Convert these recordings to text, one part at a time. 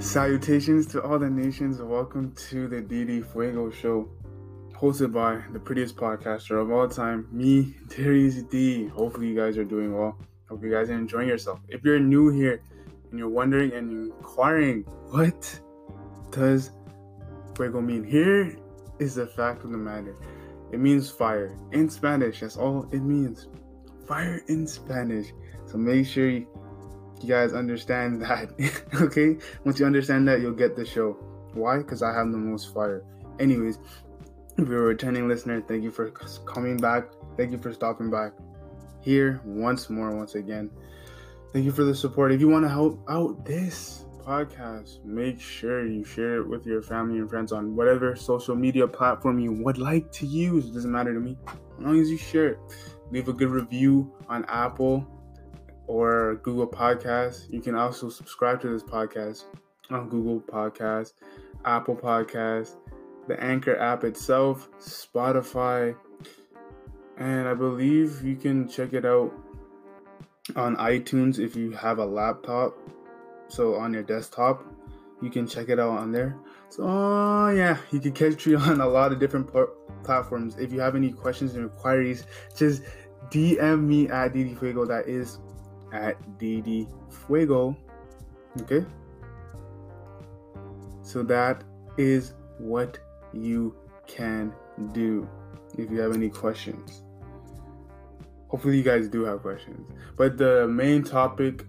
Salutations to all the nations. Welcome to the DD Fuego Show, hosted by the prettiest podcaster of all time, me, Darius D. Hopefully, you guys are doing well. Hope you guys are enjoying yourself. If you're new here and you're wondering and inquiring, what does Fuego mean? Here is the fact of the matter it means fire in Spanish. That's all it means. Fire in Spanish. So make sure you you guys understand that. okay? Once you understand that, you'll get the show. Why? Because I have the most fire. Anyways, if you're a returning listener, thank you for coming back. Thank you for stopping back here once more, once again. Thank you for the support. If you want to help out this podcast, make sure you share it with your family and friends on whatever social media platform you would like to use. It doesn't matter to me. As long as you share it. Leave a good review on Apple or Google Podcasts. You can also subscribe to this podcast on Google Podcasts, Apple Podcasts, the Anchor app itself, Spotify, and I believe you can check it out on iTunes if you have a laptop. So on your desktop, you can check it out on there. So uh, yeah, you can catch me on a lot of different platforms. If you have any questions and inquiries, just DM me at DD Fuego. That is at DD Fuego. Okay? So that is what you can do if you have any questions. Hopefully, you guys do have questions. But the main topic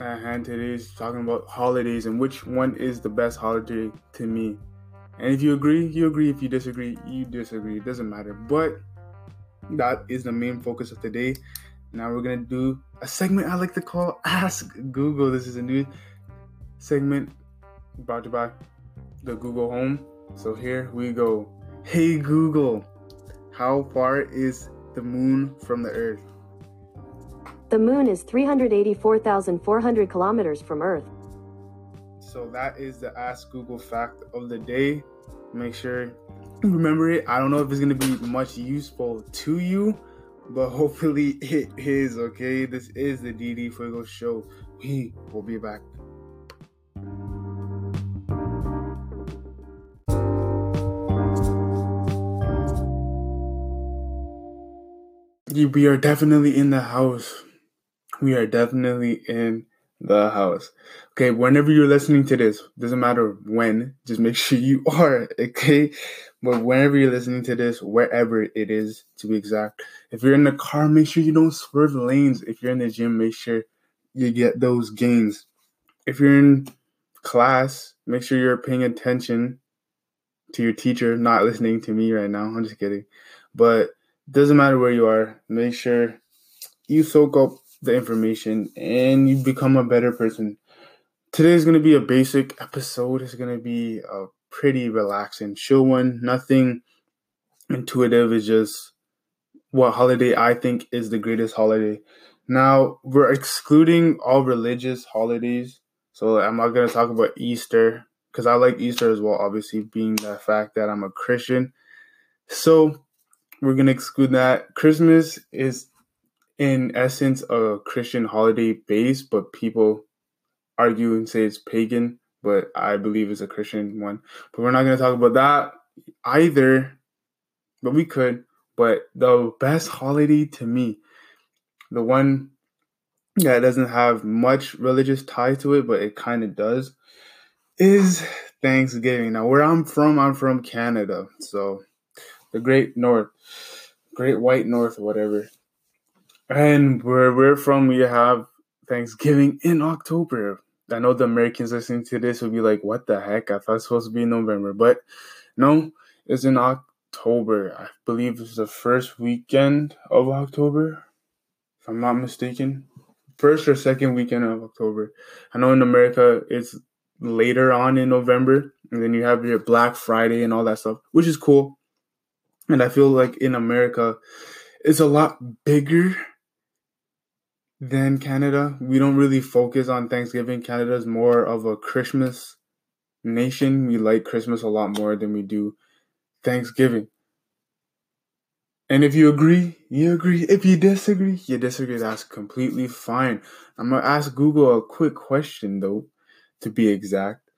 at hand today is talking about holidays and which one is the best holiday to me. And if you agree, you agree. If you disagree, you disagree. It doesn't matter. But that is the main focus of today. Now we're gonna do a segment I like to call Ask Google. This is a new segment brought to you by the Google Home. So here we go. Hey Google, how far is the moon from the Earth? The moon is 384,400 kilometers from Earth. So that is the Ask Google fact of the day. Make sure you remember it. I don't know if it's gonna be much useful to you but hopefully it is okay. This is the DD Fuego show. We will be back. We are definitely in the house. We are definitely in the house. Okay, whenever you're listening to this, doesn't matter when, just make sure you are, okay? But whenever you're listening to this, wherever it is to be exact, if you're in the car, make sure you don't swerve lanes. If you're in the gym, make sure you get those gains. If you're in class, make sure you're paying attention to your teacher, not listening to me right now. I'm just kidding. But doesn't matter where you are, make sure you soak up the information and you become a better person. Today is going to be a basic episode. It's going to be a pretty relaxing, chill one. Nothing intuitive. It's just what holiday I think is the greatest holiday. Now, we're excluding all religious holidays. So I'm not going to talk about Easter because I like Easter as well, obviously, being the fact that I'm a Christian. So we're going to exclude that. Christmas is, in essence, a Christian holiday base, but people argue and say it's pagan but I believe it's a Christian one. But we're not going to talk about that either, but we could. But the best holiday to me, the one that doesn't have much religious tie to it, but it kind of does, is Thanksgiving. Now, where I'm from, I'm from Canada. So, the Great North, Great White North, whatever. And where we're from, we have Thanksgiving in October. I know the Americans listening to this will be like, "What the heck? I thought it was supposed to be November," but no, it's in October. I believe it's the first weekend of October, if I'm not mistaken. First or second weekend of October. I know in America it's later on in November, and then you have your Black Friday and all that stuff, which is cool. And I feel like in America, it's a lot bigger than Canada. We don't really focus on Thanksgiving. Canada is more of a Christmas nation. We like Christmas a lot more than we do Thanksgiving. And if you agree, you agree. If you disagree, you disagree. That's completely fine. I'm gonna ask Google a quick question though, to be exact.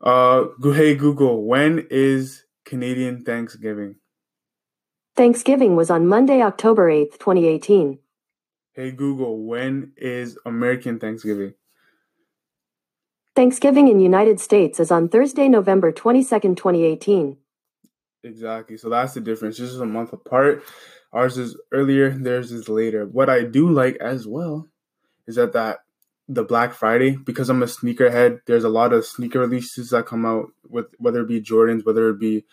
Uh, hey Google, when is Canadian Thanksgiving? Thanksgiving was on Monday, October 8th, 2018. Hey Google, when is American Thanksgiving? Thanksgiving in United States is on Thursday, November 22nd, 2018. Exactly. So that's the difference. This is a month apart. Ours is earlier, theirs is later. What I do like as well is that that the Black Friday, because I'm a sneakerhead, there's a lot of sneaker releases that come out with whether it be Jordans, whether it be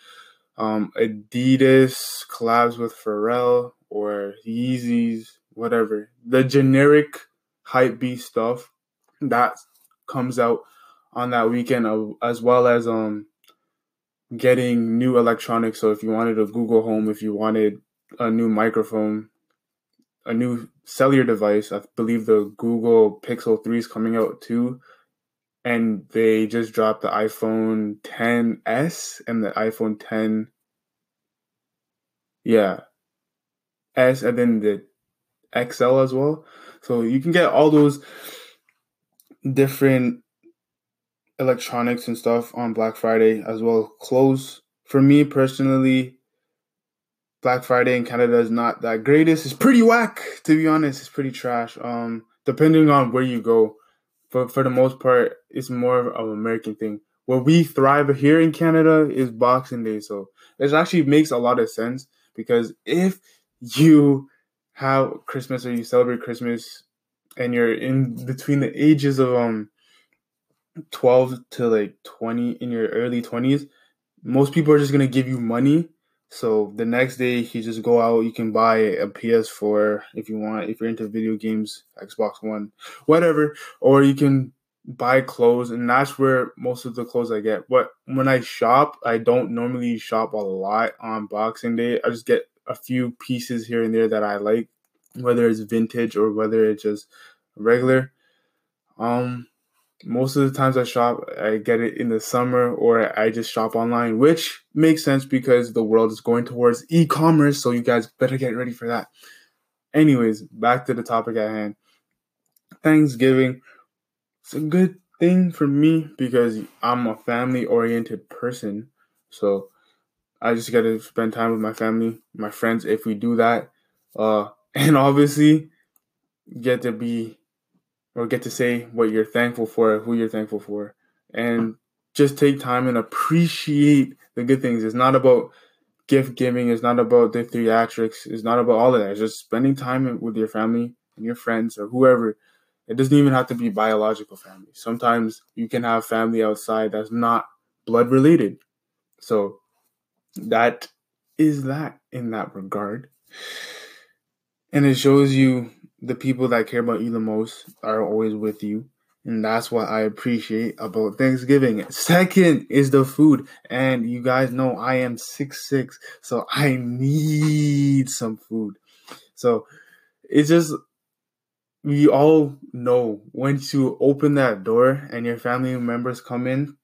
um, Adidas collabs with Pharrell or Yeezys, whatever. The generic hype beast stuff that comes out on that weekend, uh, as well as um getting new electronics. So if you wanted a Google Home, if you wanted a new microphone, a new cellular device, I believe the Google Pixel 3 is coming out too. And they just dropped the iPhone 10s and the iPhone 10 yeah S and then the XL as well. So you can get all those different electronics and stuff on Black Friday as well. Clothes for me personally, Black Friday in Canada is not that greatest. It's pretty whack to be honest. It's pretty trash. Um, depending on where you go, but for the most part, it's more of an American thing. Where we thrive here in Canada is Boxing Day, so it actually makes a lot of sense because if you have Christmas or you celebrate Christmas and you're in between the ages of um 12 to like 20 in your early 20s most people are just going to give you money. So the next day you just go out you can buy a ps4 if you want if you're into video games xbox one whatever or you can buy clothes and that's where most of the clothes i get. But when i shop i don't normally shop a lot on boxing day. I just get a few pieces here and there that i like whether it's vintage or whether it's just regular um most of the times I shop, I get it in the summer or I just shop online, which makes sense because the world is going towards e commerce. So you guys better get ready for that. Anyways, back to the topic at hand. Thanksgiving. It's a good thing for me because I'm a family oriented person. So I just got to spend time with my family, my friends, if we do that. Uh, and obviously, get to be or get to say what you're thankful for, who you're thankful for, and just take time and appreciate the good things. It's not about gift giving. It's not about the theatrics. It's not about all of that. It's just spending time with your family and your friends or whoever. It doesn't even have to be biological family. Sometimes you can have family outside that's not blood related. So that is that in that regard. And it shows you the people that care about you the most are always with you. And that's what I appreciate about Thanksgiving. Second is the food. And you guys know I am six six, so I need some food. So it's just we all know once you open that door and your family members come in,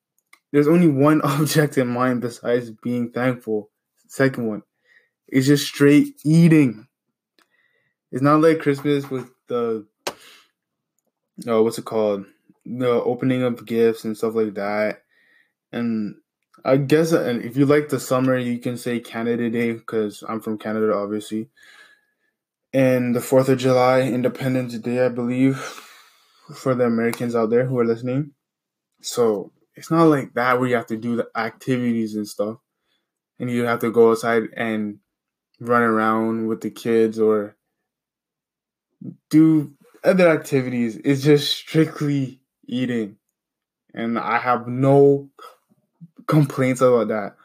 there's only one object in mind besides being thankful. Second one is just straight eating. It's not like Christmas with the oh, what's it called? The opening of gifts and stuff like that. And I guess and if you like the summer, you can say Canada Day because I'm from Canada, obviously. And the Fourth of July, Independence Day, I believe, for the Americans out there who are listening. So it's not like that where you have to do the activities and stuff, and you have to go outside and run around with the kids or do other activities. It's just strictly eating. And I have no complaints about that.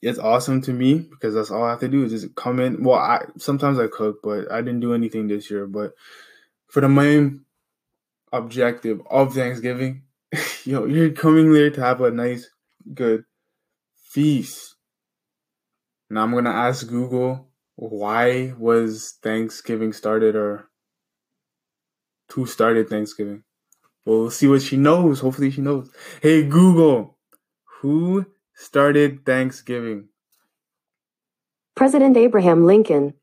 It's awesome to me because that's all I have to do is just come in. Well, I sometimes I cook, but I didn't do anything this year. But for the main objective of Thanksgiving, you know, you're coming there to have a nice, good feast. Now I'm gonna ask Google why was Thanksgiving started or who started Thanksgiving? we'll see what she knows. Hopefully, she knows. Hey, Google, who started Thanksgiving? President Abraham Lincoln.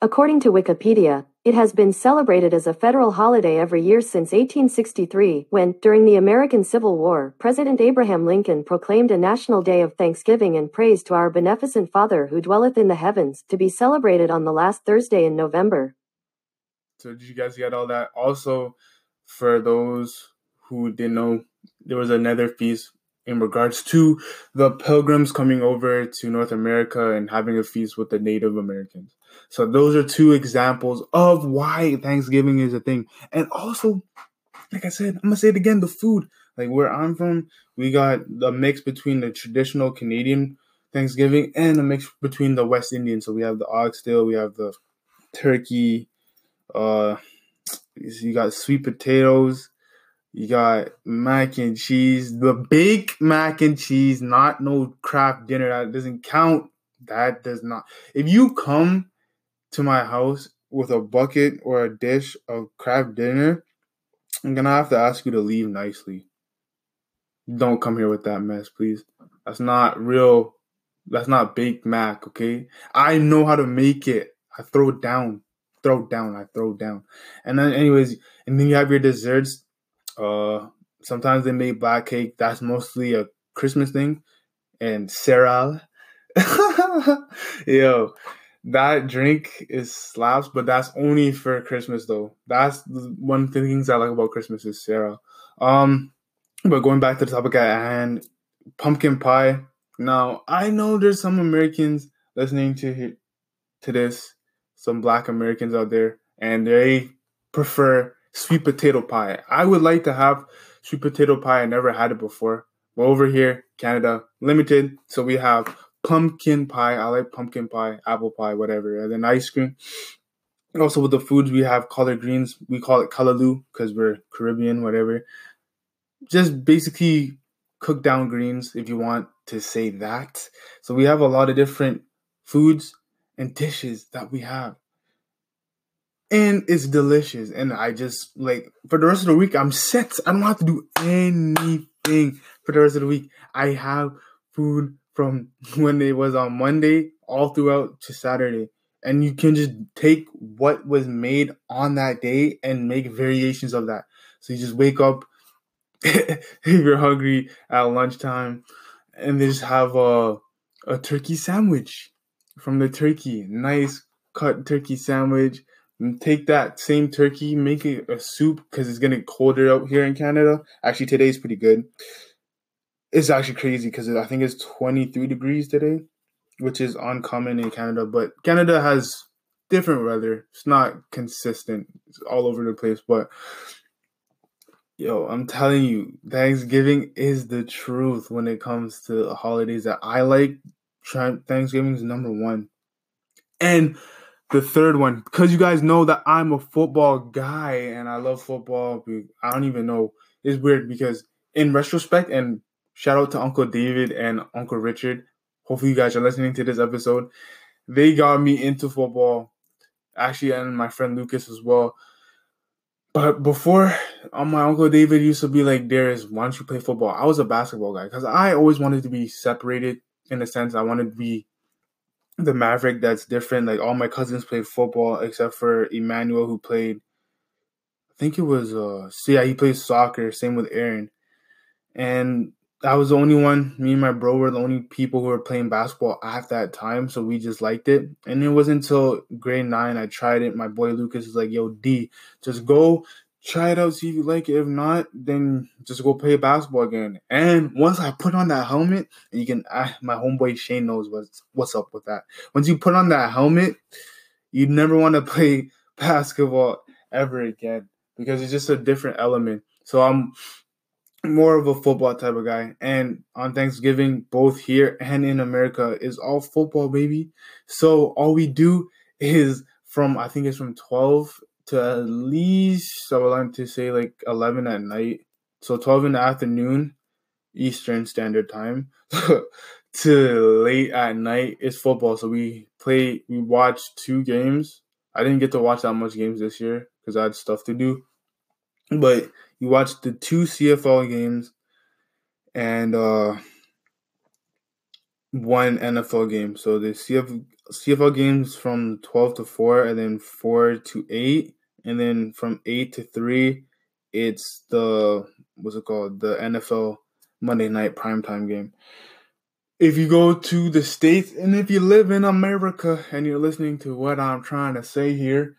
According to Wikipedia, It has been celebrated as a federal holiday every year since 1863, when, during the American Civil War, President Abraham Lincoln proclaimed a national day of thanksgiving and praise to our beneficent Father who dwelleth in the heavens, to be celebrated on the last Thursday in November. So did you guys get all that? Also, for those who didn't know, there was another feast in regards to the pilgrims coming over to North America and having a feast with the Native Americans. So those are two examples of why Thanksgiving is a thing. And also, like I said, I'm gonna say it again, the food. Like where I'm from, we got the mix between the traditional Canadian Thanksgiving and a mix between the West Indian. So we have the oxtail, we have the turkey, uh you got sweet potatoes, you got mac and cheese, the baked mac and cheese, not no Kraft Dinner. That doesn't count. That does not. If you come to my house with a bucket or a dish of Kraft Dinner, I'm gonna have to ask you to leave nicely. Don't come here with that mess, please. That's not real. That's not baked mac, okay? I know how to make it. I throw it down. Throw it down. I throw it down. And then, anyways, and then you have your desserts uh, sometimes they make black cake. That's mostly a Christmas thing. And sorrel. Yo, that drink is slaps, but that's only for Christmas though. That's one of the things I like about Christmas is sorrel. Um, but going back to the topic at hand, pumpkin pie. Now I know there's some Americans listening to to this, some Black Americans out there, and they prefer sweet potato pie. I would like to have sweet potato pie. I never had it before. But over here, Canada, limited. So we have pumpkin pie. I like pumpkin pie, apple pie, whatever. And then ice cream. Also with the foods, we have collard greens. We call it callaloo because we're Caribbean, whatever. Just basically cook down greens if you want to say that. So we have a lot of different foods and dishes that we have and it's delicious. And I just like for the rest of the week, I'm set. I don't have to do anything for the rest of the week. I have food from when it was on Monday all throughout to Saturday. And you can just take what was made on that day and make variations of that. So you just wake up if you're hungry at lunchtime and they just have a a turkey sandwich from the turkey. Nice cut turkey sandwich mm, take that same turkey, make it a soup because it's getting colder out here in Canada. Actually, today's pretty good. It's actually crazy because I think it's 23 degrees today, which is uncommon in Canada. But Canada has different weather. It's not consistent. It's all over the place. But yo, I'm telling you, Thanksgiving is the truth when it comes to holidays that I like. Thanksgiving is number one. And the third one because you guys know that I'm a football guy and I love football. I don't even know. It's weird because in retrospect, and shout out to Uncle David and Uncle Richard. Hopefully, you guys are listening to this episode. They got me into football, actually, and my friend Lucas as well. But before, um, my uncle David used to be like, "Darius, why don't you play football?" I was a basketball guy because I always wanted to be separated in a sense. I wanted to be the Maverick that's different. Like all my cousins played football except for Emmanuel who played I think it was uh so yeah, he plays soccer, same with Aaron. And I was the only one, me and my bro were the only people who were playing basketball at that time, so we just liked it. And it wasn't until grade nine I tried it. My boy Lucas was like, yo, D, just go try it out, see if you like it. If not, then just go play basketball again. And once I put on that helmet, and you can, I, my homeboy Shane knows what's what's up with that. Once you put on that helmet, you never want to play basketball ever again because it's just a different element. So I'm more of a football type of guy. And on Thanksgiving, both here and in America, is all football, baby. So all we do is from I think it's from 12 to at least I would like to say like eleven at night. So twelve in the afternoon, Eastern Standard Time, to late at night is football. So we play, we watch two games. I didn't get to watch that much games this year because I had stuff to do. But you watch the two CFL games, and uh one NFL game. So the CF, CFL games from 12 to 4 and then 4 to 8 and then from 8 to 3 it's the what's it called? The NFL Monday night primetime game. If you go to the states and if you live in America and you're listening to what I'm trying to say here,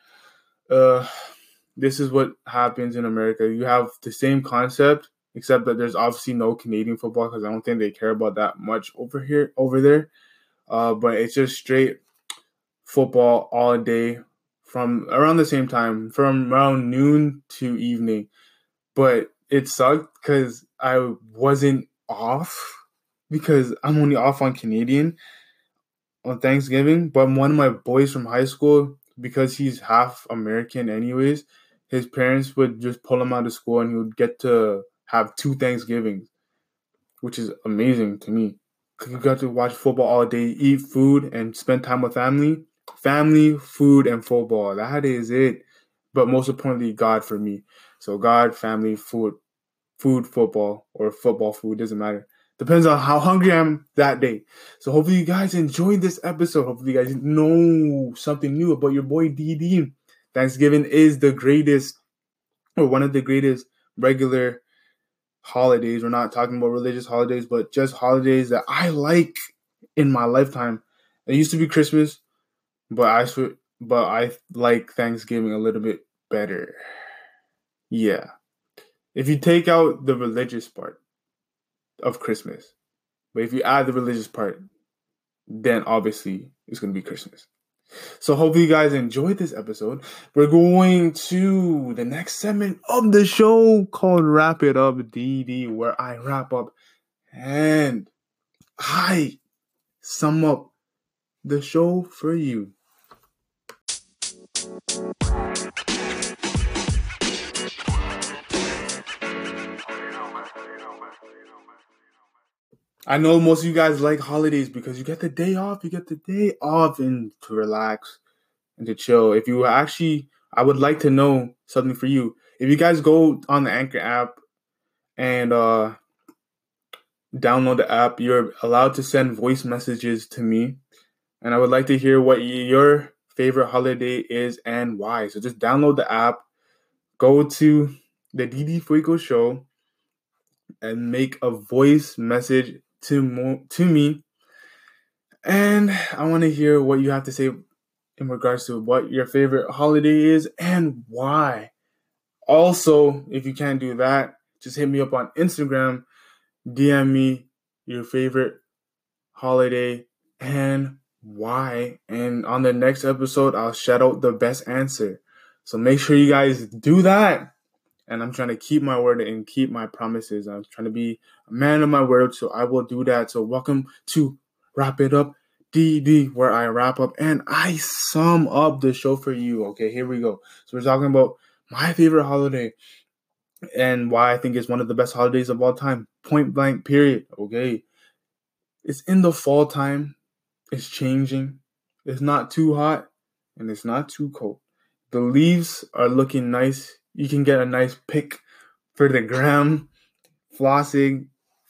uh this is what happens in America. You have the same concept except that there's obviously no Canadian football because I don't think they care about that much over here over there. Uh, but it's just straight football all day from around the same time, from around noon to evening. But it sucked because I wasn't off because I'm only off on Canadian on Thanksgiving. But one of my boys from high school, because he's half American anyways, his parents would just pull him out of school and he would get to have two Thanksgivings, which is amazing to me. You got to watch football all day, eat food, and spend time with family. Family, food, and football. That is it. But most importantly, God for me. So God, family, food, food, football, or football, food doesn't matter. Depends on how hungry I am that day. So hopefully you guys enjoyed this episode. Hopefully you guys know something new about your boy DD. Thanksgiving is the greatest, or one of the greatest regular holidays. We're not talking about religious holidays, but just holidays that I like in my lifetime. It used to be Christmas, but I but I like Thanksgiving a little bit better. Yeah. If you take out the religious part of Christmas, but if you add the religious part, then obviously it's going to be Christmas. So hopefully you guys enjoyed this episode. We're going to the next segment of the show called Wrap It Up DD, where I wrap up and I sum up the show for you. I know most of you guys like holidays because you get the day off. You get the day off and to relax and to chill. If you actually, I would like to know something for you. If you guys go on the Anchor app and uh, download the app, you're allowed to send voice messages to me. And I would like to hear what your favorite holiday is and why. So just download the app, go to the DD Fuego show, and make a voice message to mo- to me, and I want to hear what you have to say in regards to what your favorite holiday is and why. Also, if you can't do that, just hit me up on Instagram, DM me your favorite holiday and why. And on the next episode, I'll shout out the best answer. So make sure you guys do that and I'm trying to keep my word and keep my promises. I'm trying to be a man of my word, so I will do that. So welcome to Wrap It Up DD, where I wrap up and I sum up the show for you. Okay, here we go. So we're talking about my favorite holiday and why I think it's one of the best holidays of all time. Point blank, period. Okay. It's in the fall time. It's changing. It's not too hot and it's not too cold. The leaves are looking nice you can get a nice pick for the gram. Flossing,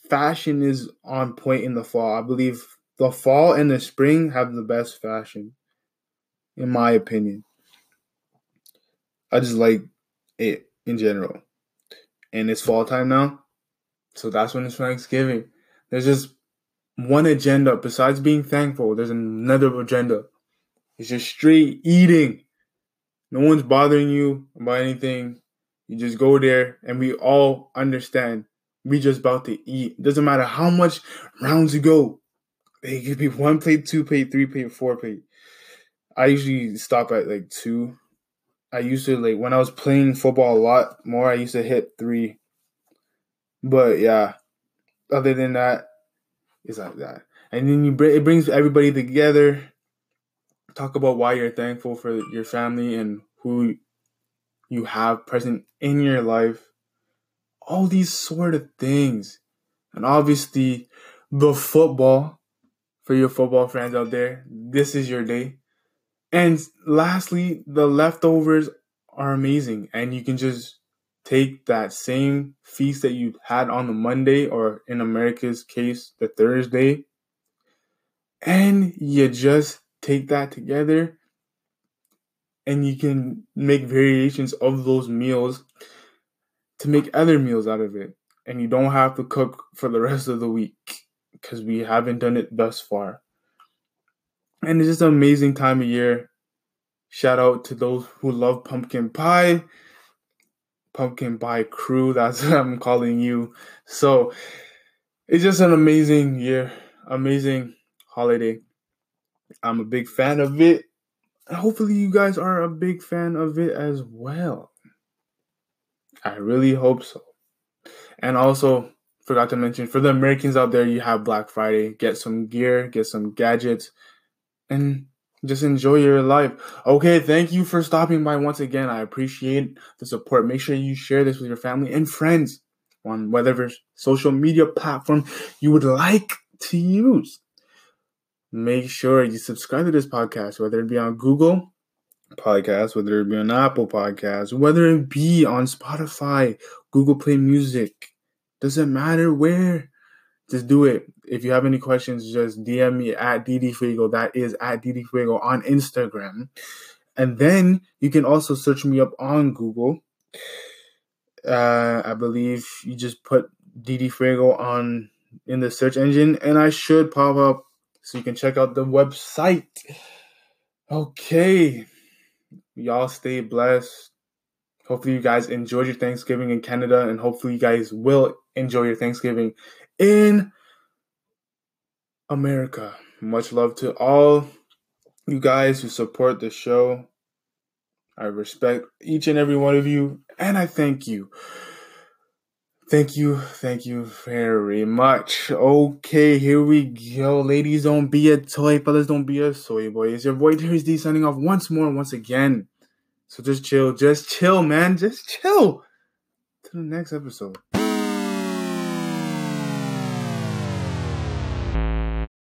fashion is on point in the fall. I believe the fall and the spring have the best fashion, in my opinion. I just like it in general. And it's fall time now. So that's when it's Thanksgiving. There's just one agenda. Besides being thankful, there's another agenda. It's just straight eating. No one's bothering you about anything. You just go there, and we all understand. We just about to eat. Doesn't matter how much rounds you go. It could be one plate, two plate, three plate, four plate. I usually stop at like two. I used to like when I was playing football a lot more. I used to hit three. But yeah, other than that, it's like that. And then you it brings everybody together talk about why you're thankful for your family and who you have present in your life. All these sort of things. And obviously, the football for your football fans out there. This is your day. And lastly, the leftovers are amazing. And you can just take that same feast that you had on the Monday, or in America's case, the Thursday, And you just take that together and you can make variations of those meals to make other meals out of it. And you don't have to cook for the rest of the week because we haven't done it thus far. And it's just an amazing time of year. Shout out to those who love pumpkin pie. Pumpkin pie crew, that's what I'm calling you. So it's just an amazing year, amazing holiday. I'm a big fan of it. Hopefully, you guys are a big fan of it as well. I really hope so. And also, forgot to mention for the Americans out there, you have Black Friday. Get some gear, get some gadgets, and just enjoy your life. Okay, thank you for stopping by once again. I appreciate the support. Make sure you share this with your family and friends on whatever social media platform you would like to use. Make sure you subscribe to this podcast, whether it be on Google Podcast, whether it be on Apple Podcast, whether it be on Spotify, Google Play Music. Doesn't matter where. Just do it. If you have any questions, just DM me at DD Fuego. That is at DD Fuego on Instagram. And then you can also search me up on Google. Uh, I believe you just put DD Fuego on in the search engine, and I should pop up so you can check out the website. Okay. Y'all stay blessed. Hopefully, you guys enjoyed your Thanksgiving in Canada, and hopefully, you guys will enjoy your Thanksgiving in America. Much love to all you guys who support the show. I respect each and every one of you, and I thank you. Thank you, thank you very much. Okay, here we go. Ladies, don't be a toy. Fellas, don't be a soy boy. It's your boy Terry D signing off once more, once again. So just chill, just chill, man. Just chill. To the next episode.